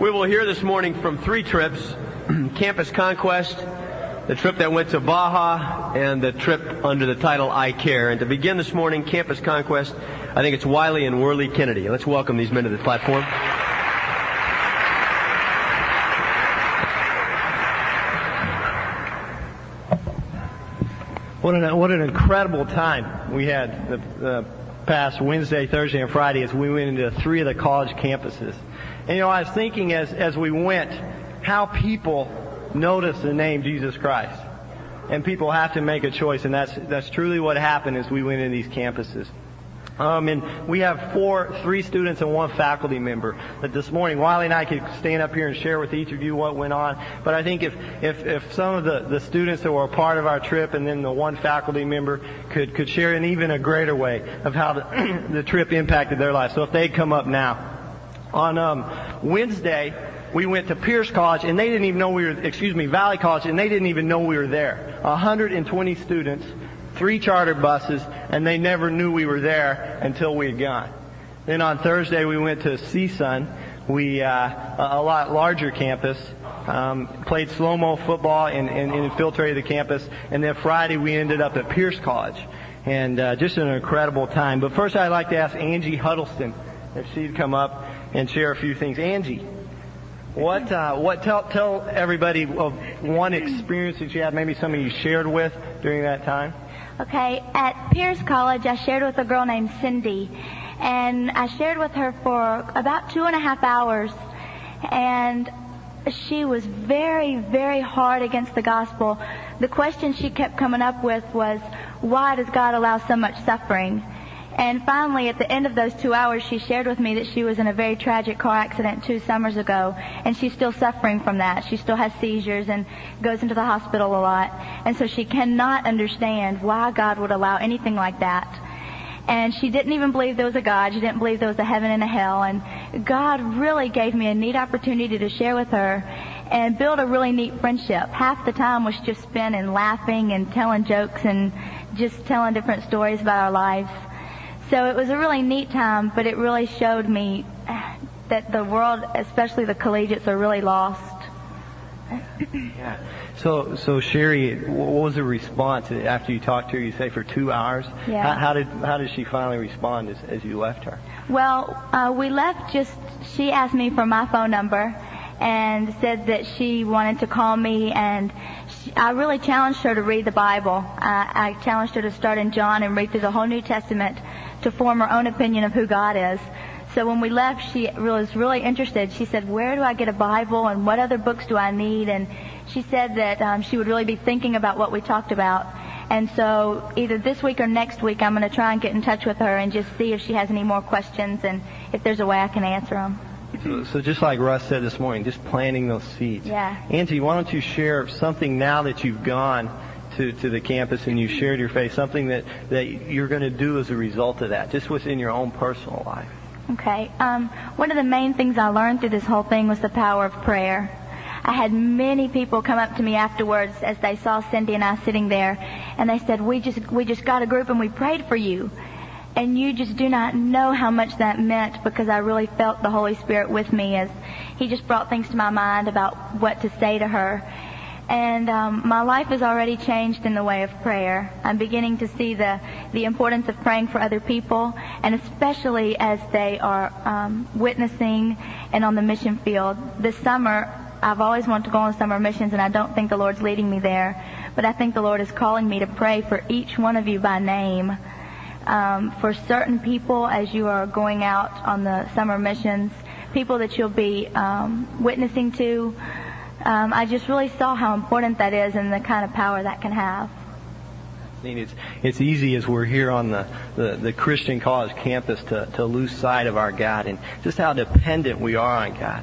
We will hear this morning from three trips Campus Conquest, the trip that went to Baja, and the trip under the title I Care. And to begin this morning, Campus Conquest, I think it's Wiley and Worley Kennedy. Let's welcome these men to the platform. What an, what an incredible time we had the, the past Wednesday, Thursday, and Friday as we went into three of the college campuses. And you know, I was thinking as, as we went, how people notice the name Jesus Christ. And people have to make a choice, and that's, that's truly what happened as we went into these campuses. Um, and we have four, three students and one faculty member. That this morning, Wiley and I could stand up here and share with each of you what went on. But I think if, if, if some of the, the students that were a part of our trip and then the one faculty member could, could share in even a greater way of how the, the trip impacted their lives. So if they'd come up now. On um, Wednesday, we went to Pierce College and they didn't even know we were, excuse me, Valley College and they didn't even know we were there. 120 students three charter buses, and they never knew we were there until we had gone. Then on Thursday we went to CSUN, we uh, a lot larger campus. Um, played slow-mo football and, and, and, infiltrated the campus. And then Friday we ended up at Pierce College, and uh, just an incredible time. But first I'd like to ask Angie Huddleston if she'd come up and share a few things. Angie, what uh, what tell tell everybody of one experience that you had, maybe somebody you shared with during that time. Okay, at Pierce College, I shared with a girl named Cindy, and I shared with her for about two and a half hours, and she was very, very hard against the gospel. The question she kept coming up with was, why does God allow so much suffering? And finally, at the end of those two hours, she shared with me that she was in a very tragic car accident two summers ago, and she's still suffering from that. She still has seizures and goes into the hospital a lot. And so she cannot understand why God would allow anything like that. And she didn't even believe there was a God. She didn't believe there was a heaven and a hell. And God really gave me a neat opportunity to share with her and build a really neat friendship. Half the time was just spent in laughing and telling jokes and just telling different stories about our lives. So it was a really neat time, but it really showed me that the world, especially the collegiates, are really lost. yeah. So, so Sherry, what was the response after you talked to her? You say for two hours. Yeah. How, how did how did she finally respond as, as you left her? Well, uh, we left. Just she asked me for my phone number, and said that she wanted to call me, and she, I really challenged her to read the Bible. I, I challenged her to start in John and read through the whole New Testament to form her own opinion of who God is. So when we left, she was really interested. She said, where do I get a Bible and what other books do I need? And she said that um, she would really be thinking about what we talked about. And so either this week or next week, I'm going to try and get in touch with her and just see if she has any more questions and if there's a way I can answer them. So, so just like Russ said this morning, just planting those seeds. Yeah. Angie, why don't you share something now that you've gone to, to the campus and you shared your faith, something that, that you're going to do as a result of that, just within your own personal life. Okay. Um, one of the main things I learned through this whole thing was the power of prayer. I had many people come up to me afterwards as they saw Cindy and I sitting there, and they said, "We just we just got a group and we prayed for you." And you just do not know how much that meant because I really felt the Holy Spirit with me as He just brought things to my mind about what to say to her. And um, my life has already changed in the way of prayer. I'm beginning to see the, the importance of praying for other people, and especially as they are um, witnessing and on the mission field. This summer, I've always wanted to go on summer missions, and I don't think the Lord's leading me there. But I think the Lord is calling me to pray for each one of you by name. Um, for certain people, as you are going out on the summer missions, people that you'll be um, witnessing to, um, I just really saw how important that is and the kind of power that can have. I mean, it's it's easy as we're here on the, the, the Christian college campus to, to lose sight of our God and just how dependent we are on God.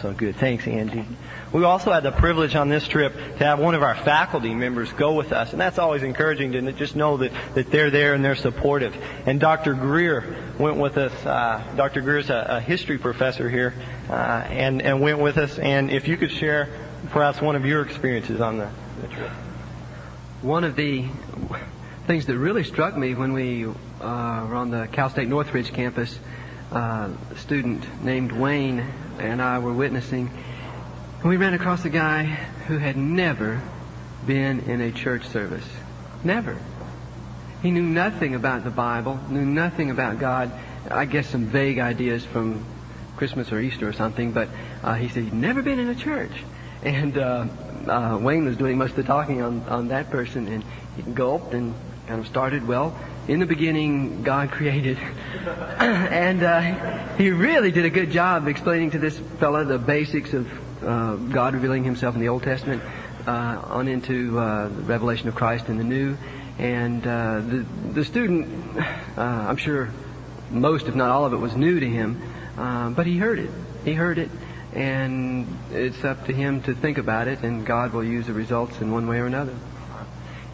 So good. Thanks, Angie. We also had the privilege on this trip to have one of our faculty members go with us, and that's always encouraging to just know that, that they're there and they're supportive. And Dr. Greer went with us. Uh, Dr. Greer's a, a history professor here, uh, and and went with us. And if you could share perhaps one of your experiences on the, the trip. One of the things that really struck me when we uh, were on the Cal State Northridge campus uh, student named Wayne and I were witnessing. And we ran across a guy who had never been in a church service. Never. He knew nothing about the Bible, knew nothing about God. I guess some vague ideas from Christmas or Easter or something, but uh, he said he'd never been in a church. And uh, uh, Wayne was doing most of the talking on, on that person, and he gulped and kind of started, well, in the beginning, God created. and uh, he really did a good job explaining to this fella the basics of uh, God revealing himself in the Old Testament uh, on into uh, the revelation of Christ in the New. And uh, the, the student, uh, I'm sure most, if not all of it, was new to him, but he heard it. He heard it, and it's up to him to think about it, and God will use the results in one way or another.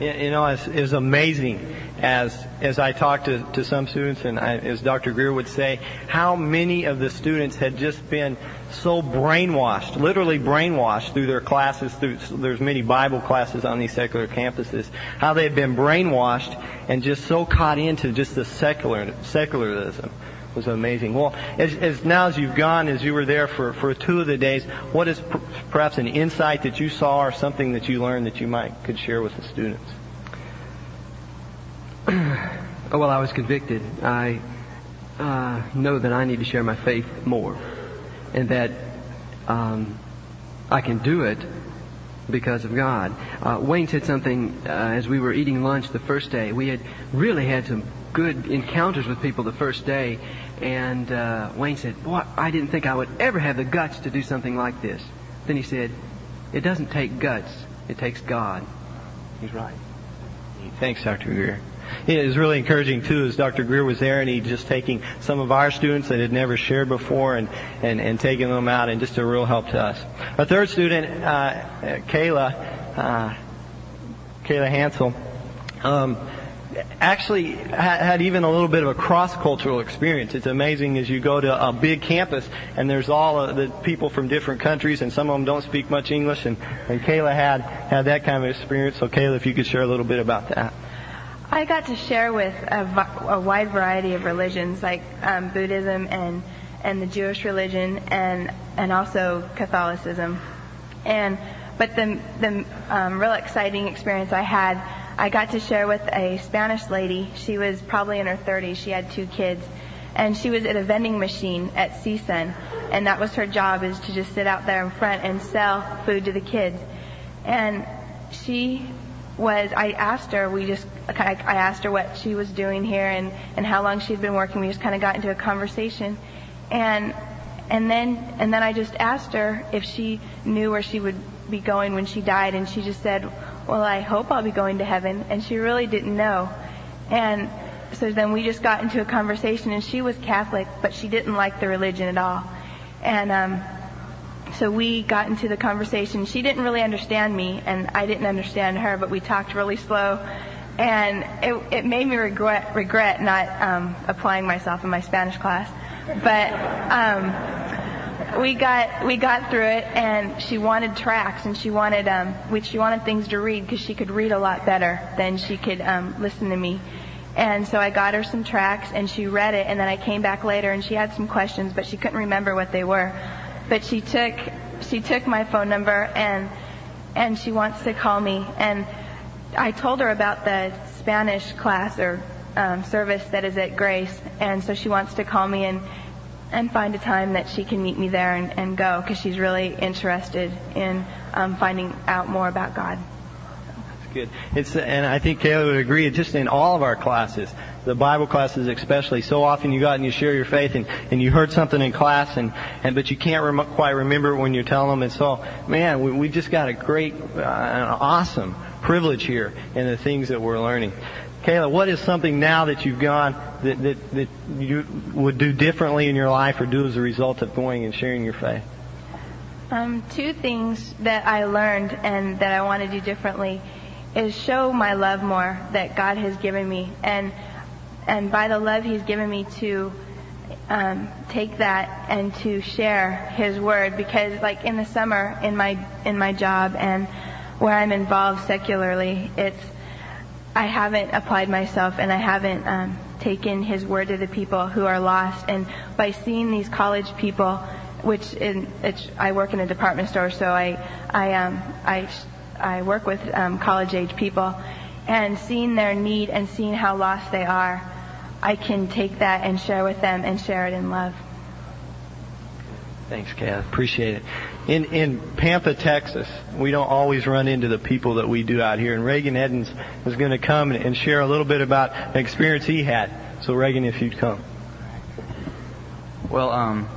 You know, it's, amazing as as I talked to, to some students, and I, as Dr. Greer would say, how many of the students had just been so brainwashed, literally brainwashed through their classes. Through there's many Bible classes on these secular campuses. How they had been brainwashed and just so caught into just the secular secularism was amazing. Well, as, as now as you've gone, as you were there for, for two of the days, what is per, perhaps an insight that you saw or something that you learned that you might could share with the students? oh, well, I was convicted. I uh, know that I need to share my faith more, and that um, I can do it because of God. Uh, Wayne said something uh, as we were eating lunch the first day. We had really had some good encounters with people the first day, and uh, Wayne said, "Boy, I didn't think I would ever have the guts to do something like this." Then he said, "It doesn't take guts; it takes God." He's right. Thanks, Dr. Greer. It was really encouraging too, as Dr. Greer was there and he just taking some of our students that had never shared before and, and, and taking them out and just a real help to us. Our third student, uh, Kayla, uh, Kayla Hansel, um, actually had even a little bit of a cross-cultural experience. It's amazing as you go to a big campus and there's all the people from different countries and some of them don't speak much English and, and Kayla had, had that kind of experience. So Kayla, if you could share a little bit about that. I got to share with a, a wide variety of religions, like um, Buddhism and and the Jewish religion, and and also Catholicism. And but the the um, real exciting experience I had, I got to share with a Spanish lady. She was probably in her 30s. She had two kids, and she was at a vending machine at CSUN, and that was her job is to just sit out there in front and sell food to the kids. And she was I asked her we just I asked her what she was doing here and and how long she'd been working we just kind of got into a conversation and and then and then I just asked her if she knew where she would be going when she died and she just said well I hope I'll be going to heaven and she really didn't know and so then we just got into a conversation and she was Catholic but she didn't like the religion at all and um so we got into the conversation. She didn't really understand me, and I didn't understand her, but we talked really slow, and it, it made me regret regret not um, applying myself in my Spanish class. But um, we got we got through it, and she wanted tracts, and she wanted um, which she wanted things to read because she could read a lot better than she could um, listen to me. And so I got her some tracts, and she read it, and then I came back later, and she had some questions, but she couldn't remember what they were but she took she took my phone number and and she wants to call me and I told her about the Spanish class or um, service that is at Grace and so she wants to call me and and find a time that she can meet me there and, and go because she's really interested in um, finding out more about God. That's good. It's and I think Kayla would agree. Just in all of our classes, the Bible classes especially, so often you got and you share your faith and, and you heard something in class and, and but you can't rem- quite remember when you're telling them. And so, man, we, we just got a great, uh, awesome privilege here in the things that we're learning. Kayla, what is something now that you've gone that, that, that you would do differently in your life or do as a result of going and sharing your faith? Um, two things that I learned and that I want to do differently is show my love more that God has given me. And and by the love He's given me to um, take that and to share His word. Because, like in the summer, in my in my job and where I'm involved secularly, it's I haven't applied myself and I haven't um, taken his word to the people who are lost. And by seeing these college people, which in, I work in a department store, so I, I, um, I, I work with um, college age people, and seeing their need and seeing how lost they are, I can take that and share with them and share it in love. Thanks, Kath. Appreciate it. In in Pampa, Texas, we don't always run into the people that we do out here. And Reagan Edens is going to come and share a little bit about an experience he had. So, Reagan, if you'd come. Well, um,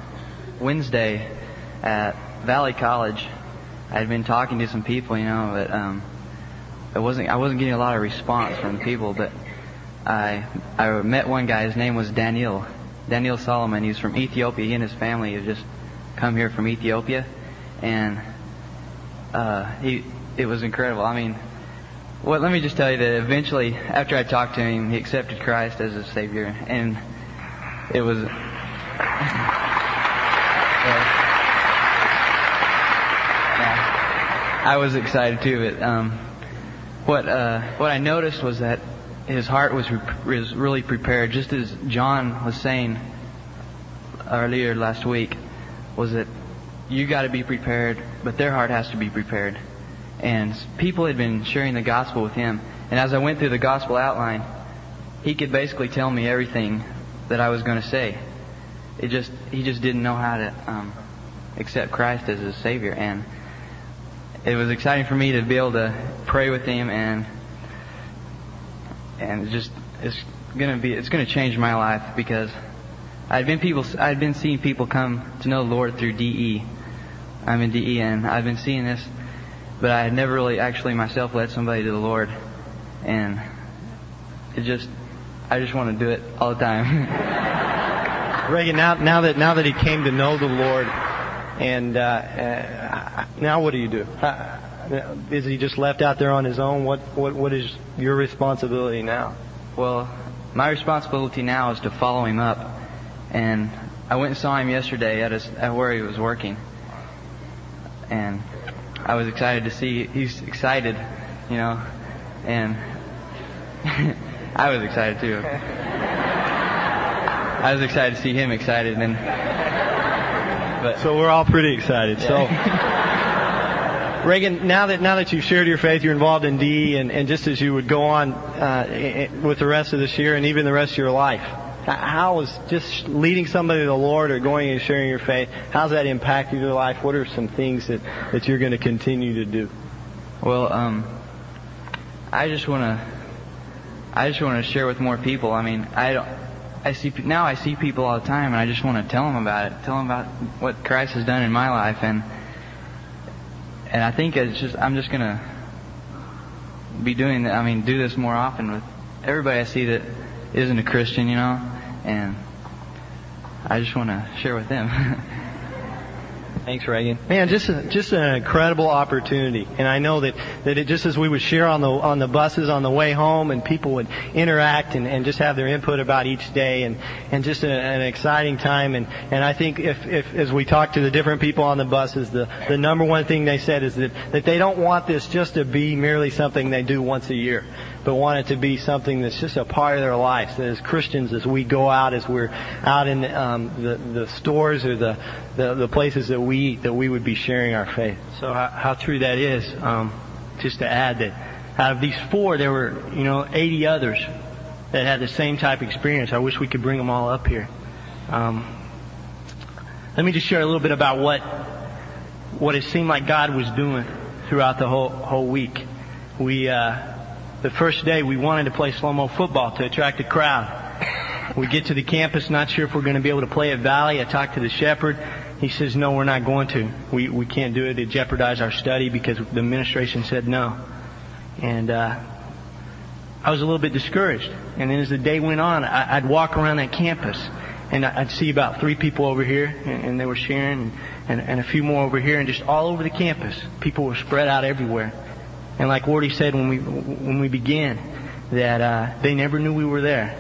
Wednesday at Valley College, I'd been talking to some people, you know, but um, it wasn't I wasn't getting a lot of response from people. But I I met one guy. His name was Daniel. Daniel Solomon. He's from Ethiopia. He and his family have just come here from Ethiopia, and uh, he it was incredible. I mean, well, let me just tell you that eventually, after I talked to him, he accepted Christ as his Savior, and it was. I was excited too, but um, what uh, what I noticed was that his heart was was really prepared, just as John was saying earlier last week was that you got to be prepared, but their heart has to be prepared. And people had been sharing the gospel with him. And as I went through the gospel outline, he could basically tell me everything that I was going to say. It just he just didn't know how to um, accept Christ as his Savior, and it was exciting for me to be able to pray with him, and and it just it's gonna be it's gonna change my life because I've been people. I've been seeing people come to know the Lord through DE. I'm in DE, and I've been seeing this, but I had never really actually myself led somebody to the Lord, and it just, I just want to do it all the time. Reagan, now, now that now that he came to know the Lord, and uh, uh, now what do you do? Uh, is he just left out there on his own? What what what is your responsibility now? Well, my responsibility now is to follow him up and I went and saw him yesterday at, his, at where he was working. And I was excited to see, he's excited, you know, and I was excited too. I was excited to see him excited and but so we're all pretty excited. Yeah. So Reagan, now that now that you've shared your faith, you're involved in D, and, and just as you would go on uh, with the rest of this year and even the rest of your life, how is just leading somebody to the Lord or going and sharing your faith, how's that impacted your life? What are some things that, that you're going to continue to do? Well, um, I just want to, I just want to share with more people. I mean, I don't, I see, now I see people all the time and I just want to tell them about it, tell them about what Christ has done in my life and, and I think it's just, I'm just to be doing that. I mean, do this more often with everybody I see that isn't a Christian, you know, and I just want to share with them. Thanks, Reagan. Man, just a, just an incredible opportunity, and I know that that it just as we would share on the on the buses on the way home, and people would interact and, and just have their input about each day, and and just a, an exciting time. And and I think if if as we talk to the different people on the buses, the the number one thing they said is that that they don't want this just to be merely something they do once a year but want it to be something that's just a part of their lives. That as Christians, as we go out, as we're out in um, the, the stores or the, the, the places that we eat, that we would be sharing our faith. So how, how true that is. Um, just to add that out of these four, there were you know 80 others that had the same type of experience. I wish we could bring them all up here. Um, let me just share a little bit about what what it seemed like God was doing throughout the whole whole week. We uh, the first day we wanted to play slow-mo football to attract a crowd. We get to the campus, not sure if we're going to be able to play at Valley. I talked to the shepherd. He says, no, we're not going to. We, we can't do it. It jeopardized our study because the administration said no. And, uh, I was a little bit discouraged. And then as the day went on, I, I'd walk around that campus and I'd see about three people over here and, and they were sharing and, and, and a few more over here and just all over the campus. People were spread out everywhere. And like Wardy said when we when we began, that uh, they never knew we were there,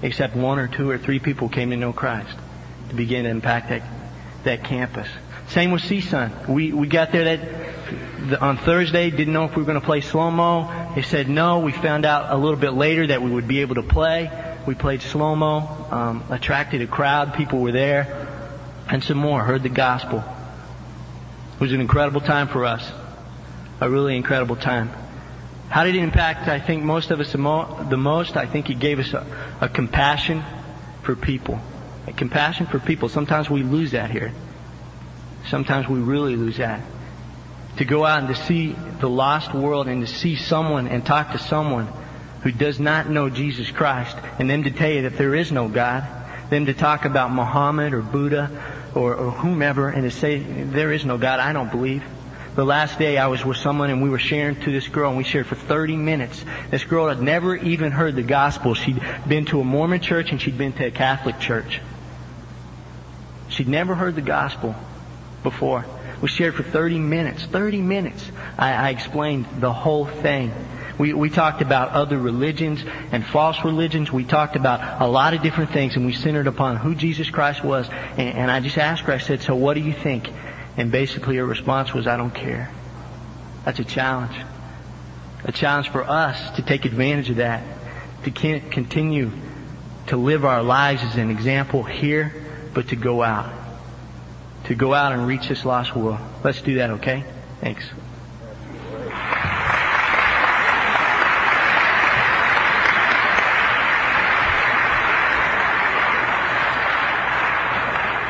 except one or two or three people came to know Christ to begin to impact that that campus. Same with CSUN. We we got there that on Thursday didn't know if we were going to play slow mo. They said no. We found out a little bit later that we would be able to play. We played slow mo, um, attracted a crowd. People were there, and some more heard the gospel. It was an incredible time for us, a really incredible time. How did it impact? I think most of us the, mo- the most. I think it gave us a, a compassion for people, a compassion for people. Sometimes we lose that here. Sometimes we really lose that. To go out and to see the lost world and to see someone and talk to someone who does not know Jesus Christ and them to tell you that there is no God, them to talk about Muhammad or Buddha or, or whomever and to say there is no God, I don't believe. The last day I was with someone and we were sharing to this girl and we shared for 30 minutes. This girl had never even heard the gospel. She'd been to a Mormon church and she'd been to a Catholic church. She'd never heard the gospel before. We shared for 30 minutes. 30 minutes. I, I explained the whole thing. We, we talked about other religions and false religions. We talked about a lot of different things and we centered upon who Jesus Christ was. And, and I just asked her, I said, so what do you think? And basically her response was, I don't care. That's a challenge. A challenge for us to take advantage of that. To continue to live our lives as an example here, but to go out. To go out and reach this lost world. Let's do that, okay? Thanks.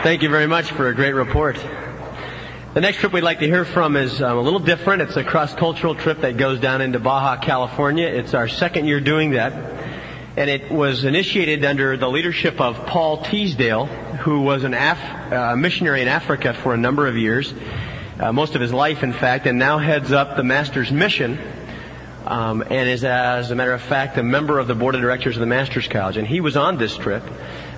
Thank you very much for a great report. The next trip we'd like to hear from is um, a little different. It's a cross-cultural trip that goes down into Baja, California. It's our second year doing that. And it was initiated under the leadership of Paul Teasdale, who was an Af- uh, missionary in Africa for a number of years, uh, most of his life, in fact, and now heads up the Master's Mission, um, and is, as a matter of fact, a member of the board of directors of the Master's College. And he was on this trip.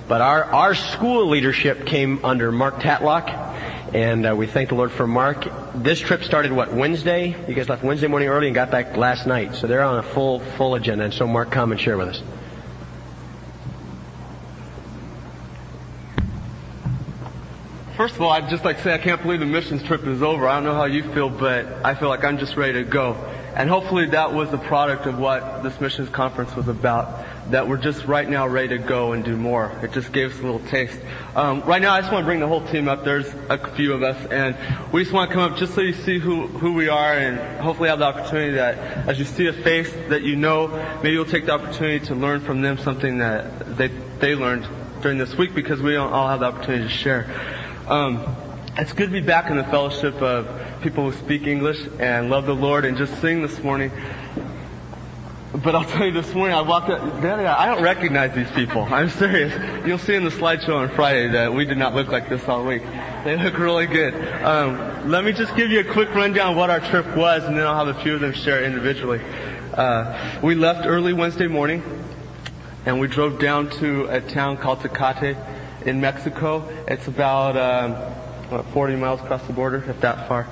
But our, our school leadership came under Mark Tatlock, and uh, we thank the Lord for Mark. This trip started, what, Wednesday? You guys left Wednesday morning early and got back last night. So they're on a full, full agenda. And so Mark, come and share with us. First of all, I'd just like to say I can't believe the missions trip is over. I don't know how you feel, but I feel like I'm just ready to go. And hopefully that was the product of what this missions conference was about. That we're just right now ready to go and do more. It just gave us a little taste. Um, right now I just want to bring the whole team up. There's a few of us and we just want to come up just so you see who, who we are and hopefully have the opportunity that as you see a face that you know, maybe you'll take the opportunity to learn from them something that they, they learned during this week because we don't all have the opportunity to share. Um, it's good to be back in the fellowship of people who speak English and love the Lord and just sing this morning. But I'll tell you this morning, I walked up, I don't recognize these people. I'm serious. You'll see in the slideshow on Friday that we did not look like this all week. They look really good. Um, let me just give you a quick rundown of what our trip was and then I'll have a few of them share individually. Uh, we left early Wednesday morning and we drove down to a town called Tecate in Mexico. It's about um, what, 40 miles across the border, if that far.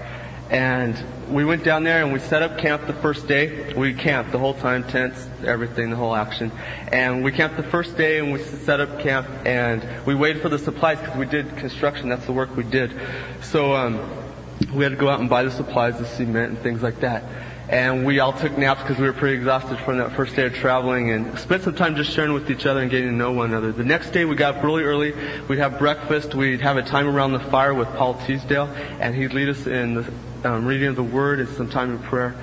And we went down there and we set up camp the first day. We camped the whole time, tents, everything, the whole action. And we camped the first day and we set up camp and we waited for the supplies because we did construction. That's the work we did. So um, we had to go out and buy the supplies, the cement and things like that and we all took naps because we were pretty exhausted from that first day of traveling and spent some time just sharing with each other and getting to know one another. The next day we got up really early. We'd have breakfast. We'd have a time around the fire with Paul Teasdale and he'd lead us in the um, reading of the Word and some time in prayer.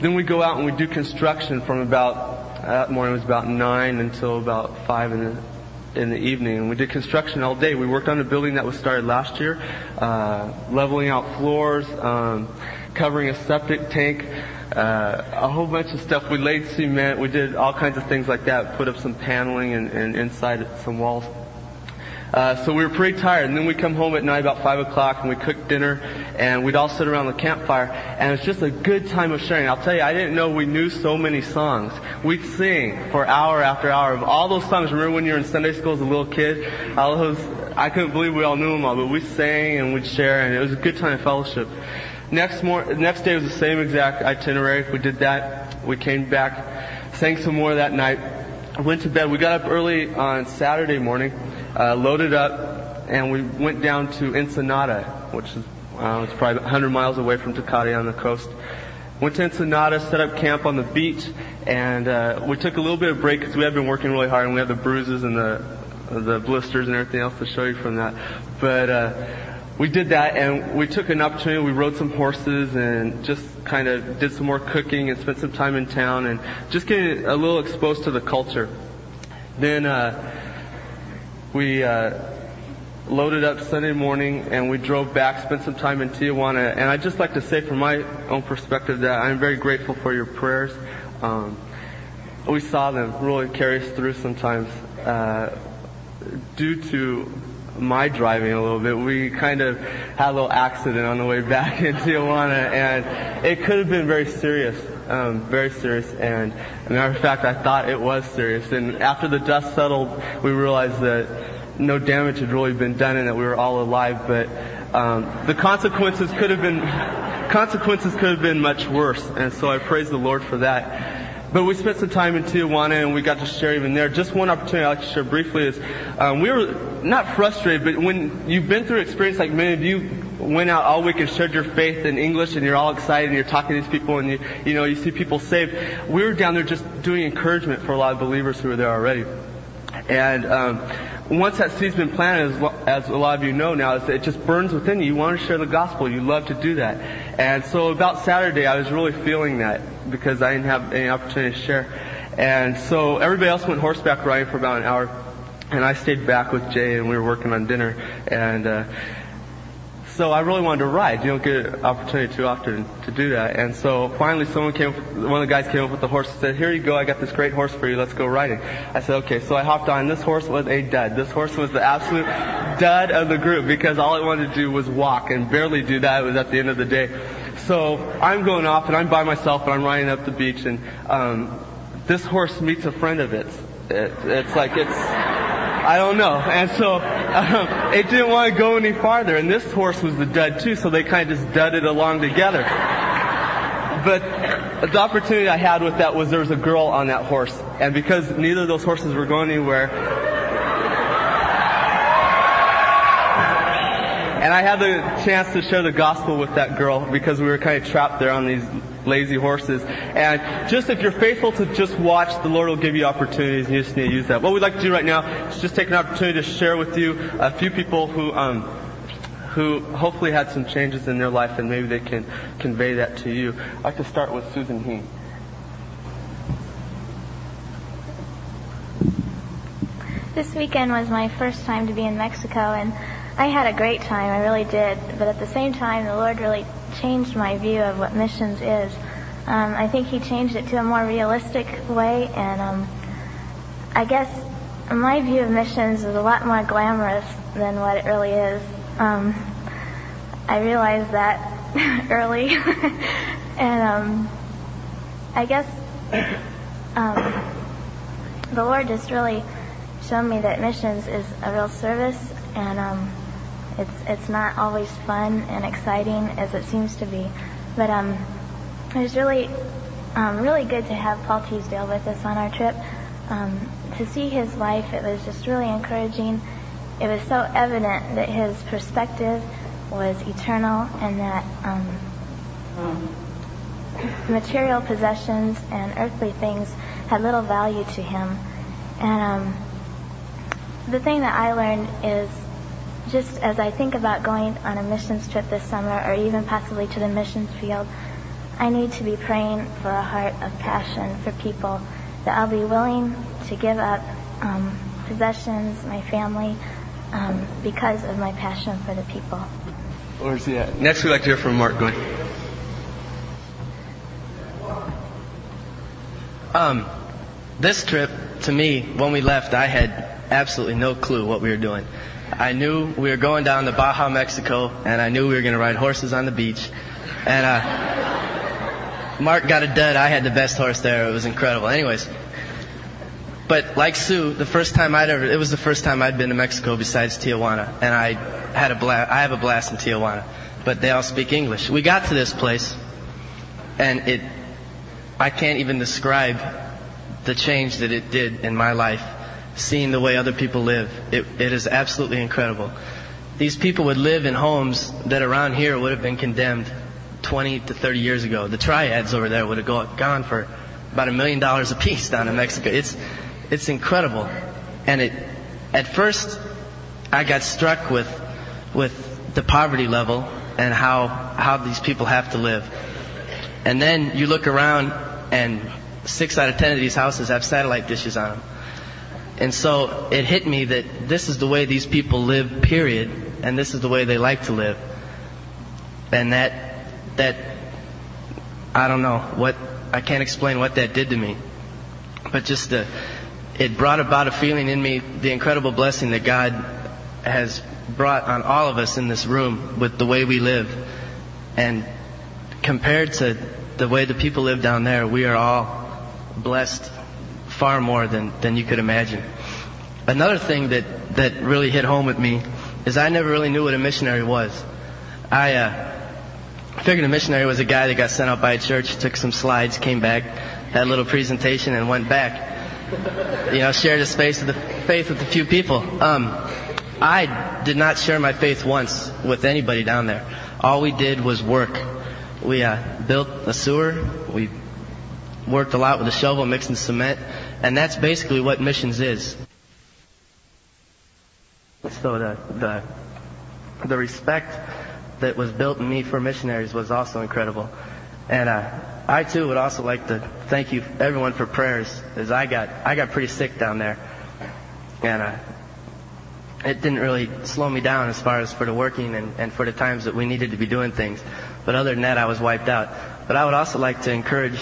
Then we go out and we do construction from about, that morning was about 9 until about 5 in the in the evening. And we did construction all day. We worked on a building that was started last year, uh, leveling out floors, um, covering a septic tank, uh, a whole bunch of stuff. We laid cement. We did all kinds of things like that. Put up some paneling and, and inside some walls. Uh, so we were pretty tired, and then we come home at night about five o'clock, and we cooked dinner, and we'd all sit around the campfire, and it's just a good time of sharing. I'll tell you, I didn't know we knew so many songs. We'd sing for hour after hour of all those songs. Remember when you were in Sunday school as a little kid? All those, I couldn't believe we all knew them all, but we sang and we'd share, and it was a good time of fellowship. Next next day was the same exact itinerary. We did that. We came back, sang some more that night. Went to bed. We got up early on Saturday morning, uh, loaded up, and we went down to Ensenada, which is uh, it's probably 100 miles away from Tecate on the coast. went to Ensenada, set up camp on the beach, and uh, we took a little bit of break because we had been working really hard, and we had the bruises and the the blisters and everything else to show you from that. But uh, we did that, and we took an opportunity. We rode some horses and just kind of did some more cooking and spent some time in town and just getting a little exposed to the culture. Then uh, we. Uh, loaded up Sunday morning and we drove back, spent some time in Tijuana. And I'd just like to say from my own perspective that I'm very grateful for your prayers. Um, we saw them really carry us through sometimes. Uh, due to my driving a little bit, we kind of had a little accident on the way back in Tijuana and it could have been very serious. Um, very serious, and as a matter of fact, I thought it was serious. And after the dust settled, we realized that no damage had really been done and that we were all alive, but um, the consequences could have been consequences could have been much worse, and so I praise the Lord for that. But we spent some time in Tijuana and we got to share even there. Just one opportunity I'd like to share briefly is um, we were not frustrated, but when you've been through experience like many of you went out all week and shared your faith in English and you're all excited and you're talking to these people and you, you know, you see people saved. We were down there just doing encouragement for a lot of believers who were there already. And um, once that seed's been planted, as, as a lot of you know now, it just burns within you. You want to share the gospel. You love to do that. And so about Saturday, I was really feeling that because I didn't have any opportunity to share. And so everybody else went horseback riding for about an hour, and I stayed back with Jay, and we were working on dinner. And uh, so I really wanted to ride. You don't get an opportunity too often to do that. And so finally someone came, one of the guys came up with the horse and said, here you go, I got this great horse for you, let's go riding. I said, okay. So I hopped on. This horse was a dud. This horse was the absolute dud of the group because all it wanted to do was walk and barely do that. It was at the end of the day. So I'm going off and I'm by myself and I'm riding up the beach and, um, this horse meets a friend of its. It, it's like it's, I don't know. And so um, it didn't want to go any farther. And this horse was the dud too, so they kind of just dudded along together. But the opportunity I had with that was there was a girl on that horse. And because neither of those horses were going anywhere, and I had the chance to share the gospel with that girl because we were kind of trapped there on these lazy horses. And just if you're faithful to just watch, the Lord will give you opportunities and you just need to use that. What we'd like to do right now is just take an opportunity to share with you a few people who, um, who hopefully had some changes in their life and maybe they can convey that to you. I'd like to start with Susan Heen. This weekend was my first time to be in Mexico and I had a great time, I really did. But at the same time, the Lord really changed my view of what missions is. Um, I think He changed it to a more realistic way, and um, I guess my view of missions is a lot more glamorous than what it really is. Um, I realized that early, and um, I guess um, the Lord just really showed me that missions is a real service, and um, it's it's not always fun and exciting as it seems to be, but um, it was really um, really good to have Paul Teasdale with us on our trip. Um, to see his life, it was just really encouraging. It was so evident that his perspective was eternal and that um, material possessions and earthly things had little value to him. And um, the thing that I learned is just as I think about going on a missions trip this summer or even possibly to the missions field, I need to be praying for a heart of passion for people that I'll be willing to give up um, possessions, my family, um, because of my passion for the people. Where's he at? Next, we'd like to hear from Mark. Go ahead. Um, this trip, to me, when we left, I had absolutely no clue what we were doing. I knew we were going down to Baja, Mexico, and I knew we were going to ride horses on the beach. And uh, Mark got a dud. I had the best horse there. It was incredible. Anyways, but like Sue, the first time I'd ever, it was the first time I'd been to Mexico besides Tijuana, and I had a blast. I have a blast in Tijuana, but they all speak English. We got to this place, and it, I can't even describe the change that it did in my life seeing the way other people live. It, it is absolutely incredible. These people would live in homes that around here would have been condemned 20 to 30 years ago, the triads over there would have gone for about a million dollars a piece down in Mexico. It's, it's incredible. And it, at first, I got struck with, with the poverty level and how, how these people have to live. And then you look around and six out of ten of these houses have satellite dishes on them. And so it hit me that this is the way these people live, period, and this is the way they like to live. And that, that, I don't know what, I can't explain what that did to me. But just the, it brought about a feeling in me, the incredible blessing that God has brought on all of us in this room with the way we live. And compared to the way the people live down there, we are all blessed far more than, than you could imagine. Another thing that, that really hit home with me is I never really knew what a missionary was. I uh, figured a missionary was a guy that got sent out by a church, took some slides, came back, had a little presentation, and went back. You know, shared his faith with, the, faith with a few people. Um, I did not share my faith once with anybody down there. All we did was work. We uh, built a sewer. We worked a lot with a shovel mixing cement, and that's basically what missions is. So the the the respect that was built in me for missionaries was also incredible, and uh, I too would also like to thank you everyone for prayers, as I got I got pretty sick down there, and uh, it didn't really slow me down as far as for the working and, and for the times that we needed to be doing things. But other than that, I was wiped out. But I would also like to encourage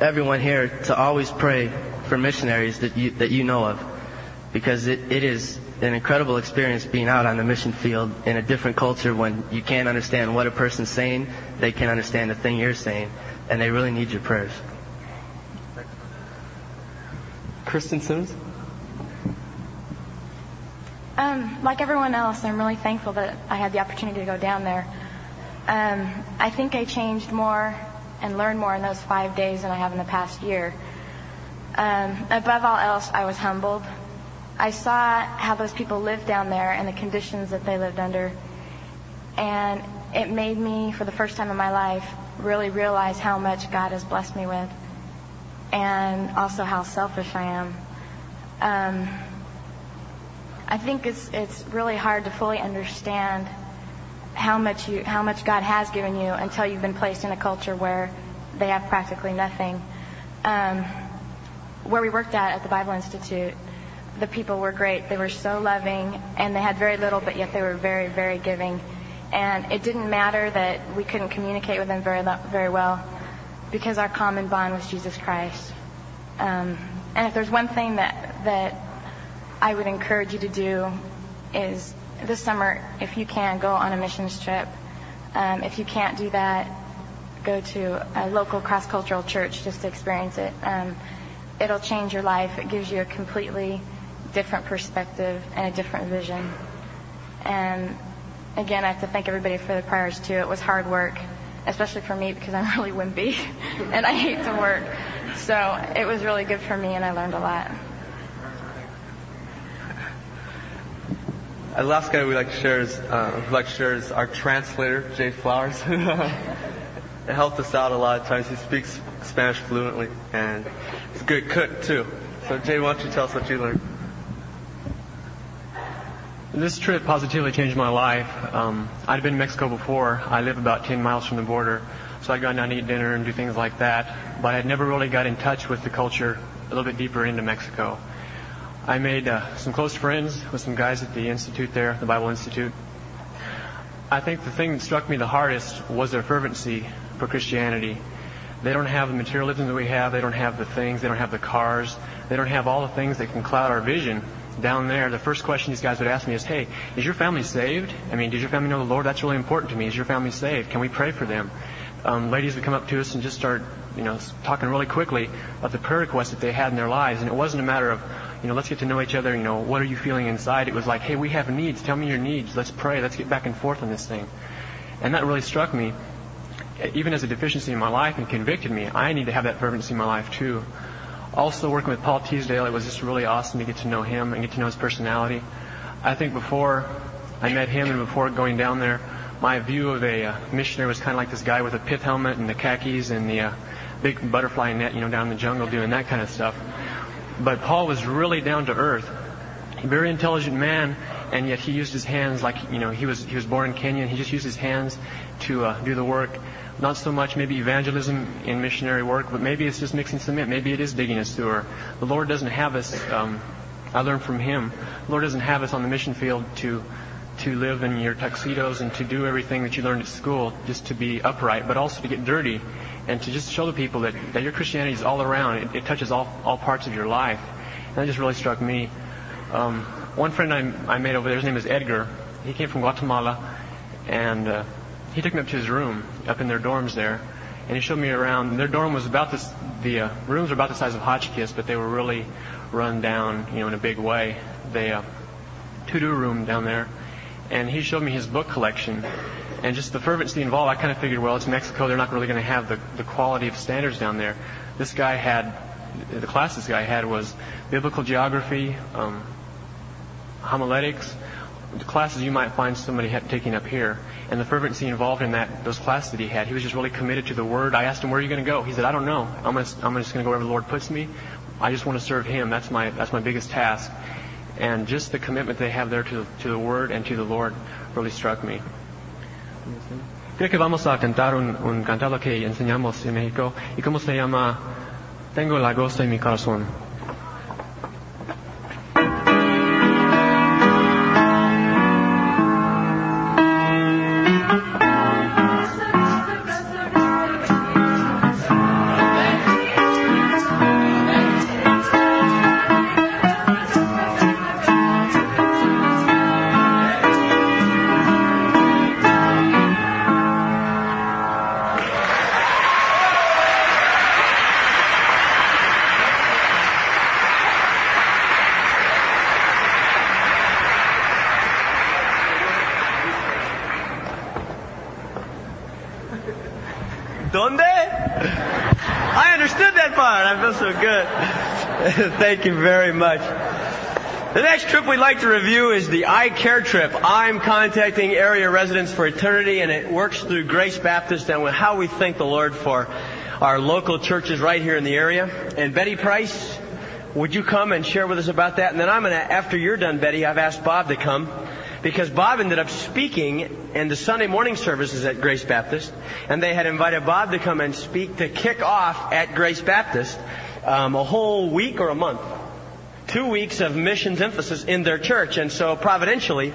everyone here to always pray for missionaries that you, that you know of. Because it, it is an incredible experience being out on the mission field in a different culture when you can't understand what a person's saying, they can't understand the thing you're saying, and they really need your prayers. Kristen Simmons? Um, like everyone else, I'm really thankful that I had the opportunity to go down there. Um, I think I changed more and learned more in those five days than I have in the past year. Um, above all else, I was humbled. I saw how those people lived down there and the conditions that they lived under. And it made me, for the first time in my life, really realize how much God has blessed me with and also how selfish I am. Um, I think it's it's really hard to fully understand how much you how much God has given you until you've been placed in a culture where they have practically nothing. Um, where we worked at at the Bible Institute, the people were great. They were so loving, and they had very little, but yet they were very very giving. And it didn't matter that we couldn't communicate with them very very well, because our common bond was Jesus Christ. Um, and if there's one thing that that I would encourage you to do is this summer, if you can, go on a missions trip. Um, if you can't do that, go to a local cross-cultural church just to experience it. Um, it'll change your life. It gives you a completely different perspective and a different vision. And again, I have to thank everybody for the prayers too. It was hard work, especially for me because I'm really wimpy and I hate to work. So it was really good for me and I learned a lot. The last guy we like to share is uh, like to share is our translator, Jay Flowers. it helped us out a lot of times. He speaks Spanish fluently, and he's a good cook too. So Jay, why don't you tell us what you learned? This trip positively changed my life. Um, I'd been to Mexico before. I live about 10 miles from the border, so I'd gone down to eat dinner and do things like that. But I'd never really got in touch with the culture a little bit deeper into Mexico. I made uh, some close friends with some guys at the institute there, the Bible Institute. I think the thing that struck me the hardest was their fervency for Christianity. They don't have the materialism that we have. They don't have the things. They don't have the cars. They don't have all the things that can cloud our vision. Down there, the first question these guys would ask me is, "Hey, is your family saved? I mean, does your family know the Lord? That's really important to me. Is your family saved? Can we pray for them?" Um, ladies would come up to us and just start, you know, talking really quickly about the prayer requests that they had in their lives, and it wasn't a matter of you know, let's get to know each other. You know, what are you feeling inside? It was like, hey, we have needs. Tell me your needs. Let's pray. Let's get back and forth on this thing. And that really struck me. Even as a deficiency in my life and convicted me, I need to have that fervency in my life too. Also, working with Paul Teasdale, it was just really awesome to get to know him and get to know his personality. I think before I met him and before going down there, my view of a uh, missionary was kind of like this guy with a pith helmet and the khakis and the uh, big butterfly net, you know, down in the jungle doing that kind of stuff. But Paul was really down to earth, very intelligent man, and yet he used his hands like, you know, he was he was born in Kenya, and he just used his hands to uh, do the work. Not so much maybe evangelism in missionary work, but maybe it's just mixing cement. Maybe it is digging a sewer. The Lord doesn't have us. Um, I learned from Him. The Lord doesn't have us on the mission field to to live in your tuxedos and to do everything that you learned at school, just to be upright, but also to get dirty and to just show the people that, that your Christianity is all around. It, it touches all, all parts of your life. And that just really struck me. Um, one friend I, I made over there, his name is Edgar. He came from Guatemala, and uh, he took me up to his room, up in their dorms there, and he showed me around. Their dorm was about this, the uh, rooms were about the size of Hotchkiss, but they were really run down, you know, in a big way. They, uh, two-door room down there, and he showed me his book collection and just the fervency involved, I kind of figured, well, it's Mexico. They're not really going to have the, the quality of standards down there. This guy had, the class this guy had was biblical geography, um, homiletics, the classes you might find somebody taking up here. And the fervency involved in that, those classes that he had, he was just really committed to the Word. I asked him, where are you going to go? He said, I don't know. I'm, gonna, I'm just going to go wherever the Lord puts me. I just want to serve Him. That's my, that's my biggest task. And just the commitment they have there to, to the Word and to the Lord really struck me. Creo que vamos a cantar un, un cantado que enseñamos en México y cómo se llama Tengo la goza en mi corazón. Thank you very much. The next trip we'd like to review is the I Care trip. I'm contacting area residents for eternity, and it works through Grace Baptist and how we thank the Lord for our local churches right here in the area. And Betty Price, would you come and share with us about that? And then I'm going to, after you're done, Betty, I've asked Bob to come because Bob ended up speaking in the Sunday morning services at Grace Baptist, and they had invited Bob to come and speak to kick off at Grace Baptist um, a whole week or a month. Two weeks of missions emphasis in their church, and so providentially,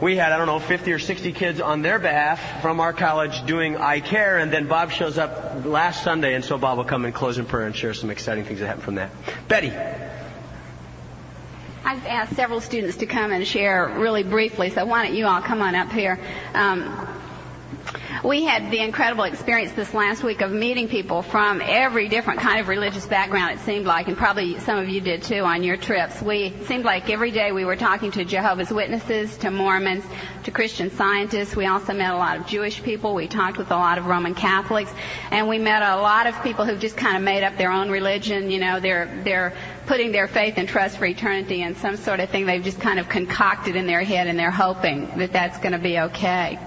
we had, I don't know, 50 or 60 kids on their behalf from our college doing I Care, and then Bob shows up last Sunday, and so Bob will come and close in prayer and share some exciting things that happened from that. Betty. I've asked several students to come and share really briefly, so why don't you all come on up here? Um, we had the incredible experience this last week of meeting people from every different kind of religious background, it seemed like, and probably some of you did too on your trips. We seemed like every day we were talking to Jehovah's Witnesses, to Mormons, to Christian scientists. We also met a lot of Jewish people. We talked with a lot of Roman Catholics, and we met a lot of people who've just kind of made up their own religion. You know, they're they're putting their faith and trust for eternity in some sort of thing they've just kind of concocted in their head and they're hoping that that's going to be okay.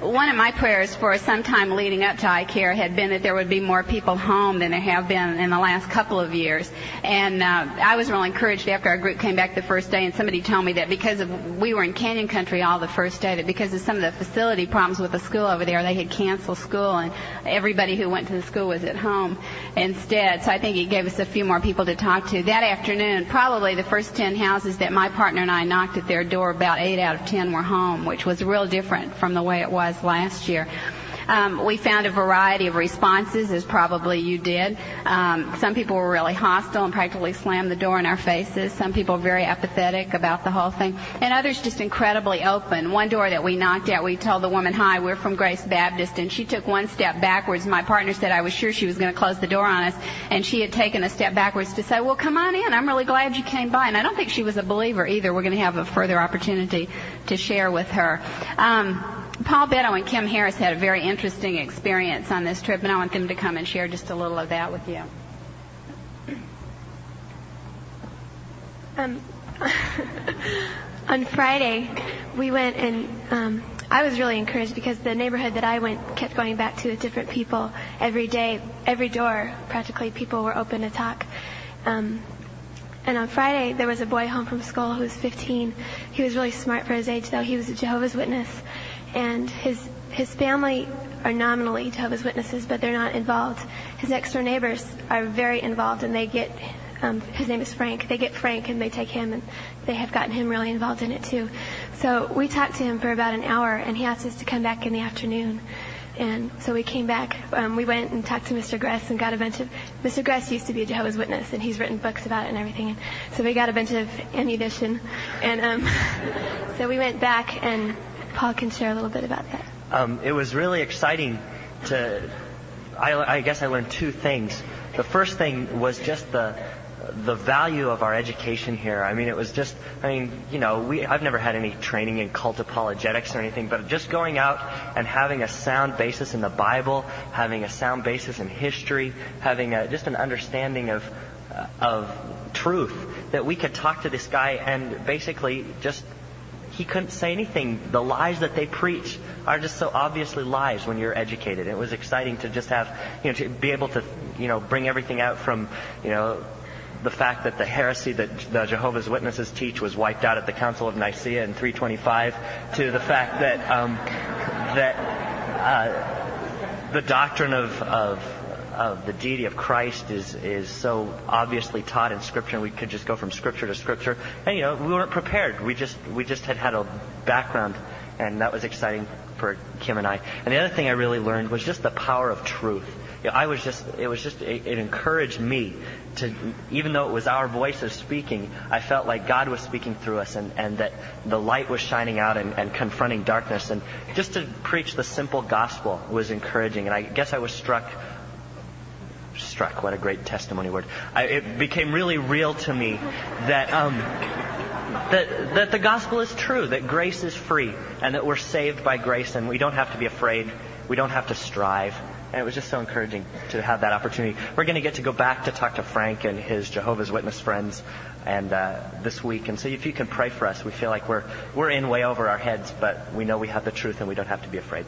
One of my prayers for some time leading up to I Care had been that there would be more people home than there have been in the last couple of years. And uh, I was really encouraged after our group came back the first day and somebody told me that because of, we were in Canyon Country all the first day, that because of some of the facility problems with the school over there, they had canceled school and everybody who went to the school was at home instead. So I think it gave us a few more people to talk to that afternoon, probably the first 10 houses that my partner and I knocked at their door, about 8 out of 10 were home, which was real different from the way it was last year. Um, we found a variety of responses, as probably you did. Um, some people were really hostile and practically slammed the door in our faces. Some people were very apathetic about the whole thing, and others just incredibly open. One door that we knocked at, we told the woman, "Hi, we're from Grace Baptist," and she took one step backwards. My partner said I was sure she was going to close the door on us, and she had taken a step backwards to say, "Well, come on in. I'm really glad you came by." And I don't think she was a believer either. We're going to have a further opportunity to share with her. Um, Paul Beto and Kim Harris had a very interesting experience on this trip, and I want them to come and share just a little of that with you. Um, on Friday, we went and um, I was really encouraged because the neighborhood that I went kept going back to with different people every day. Every door, practically, people were open to talk. Um, and on Friday, there was a boy home from school who was 15. He was really smart for his age, though. He was a Jehovah's Witness. And his, his family are nominally Jehovah's Witnesses, but they're not involved. His next door neighbors are very involved, and they get, um, his name is Frank. They get Frank and they take him, and they have gotten him really involved in it too. So we talked to him for about an hour, and he asked us to come back in the afternoon. And so we came back. Um, we went and talked to Mr. Gruss and got a bunch of. Mr. Gruss used to be a Jehovah's Witness, and he's written books about it and everything. And so we got a bunch of ammunition, and um, so we went back. And Paul can share a little bit about that. Um, it was really exciting to. I, I guess I learned two things. The first thing was just the the value of our education here. I mean, it was just, I mean, you know, we, I've never had any training in cult apologetics or anything, but just going out and having a sound basis in the Bible, having a sound basis in history, having a, just an understanding of, of truth, that we could talk to this guy and basically just he couldn't say anything. The lies that they preach are just so obviously lies when you're educated. It was exciting to just have, you know, to be able to, you know, bring everything out from, you know, the fact that the heresy that the Jehovah's Witnesses teach was wiped out at the Council of Nicaea in 325, to the fact that um, that uh, the doctrine of, of of the deity of Christ is is so obviously taught in Scripture, and we could just go from Scripture to Scripture. And you know, we weren't prepared. We just we just had had a background, and that was exciting for Kim and I. And the other thing I really learned was just the power of truth. You know, I was just it was just it, it encouraged me to even though it was our voices speaking, I felt like God was speaking through us, and and that the light was shining out and, and confronting darkness. And just to preach the simple gospel was encouraging. And I guess I was struck struck. What a great testimony word. I, it became really real to me that, um, that, that the gospel is true, that grace is free, and that we're saved by grace, and we don't have to be afraid. We don't have to strive. And it was just so encouraging to have that opportunity. We're going to get to go back to talk to Frank and his Jehovah's Witness friends and uh, this week. And so if you can pray for us, we feel like we're, we're in way over our heads, but we know we have the truth and we don't have to be afraid.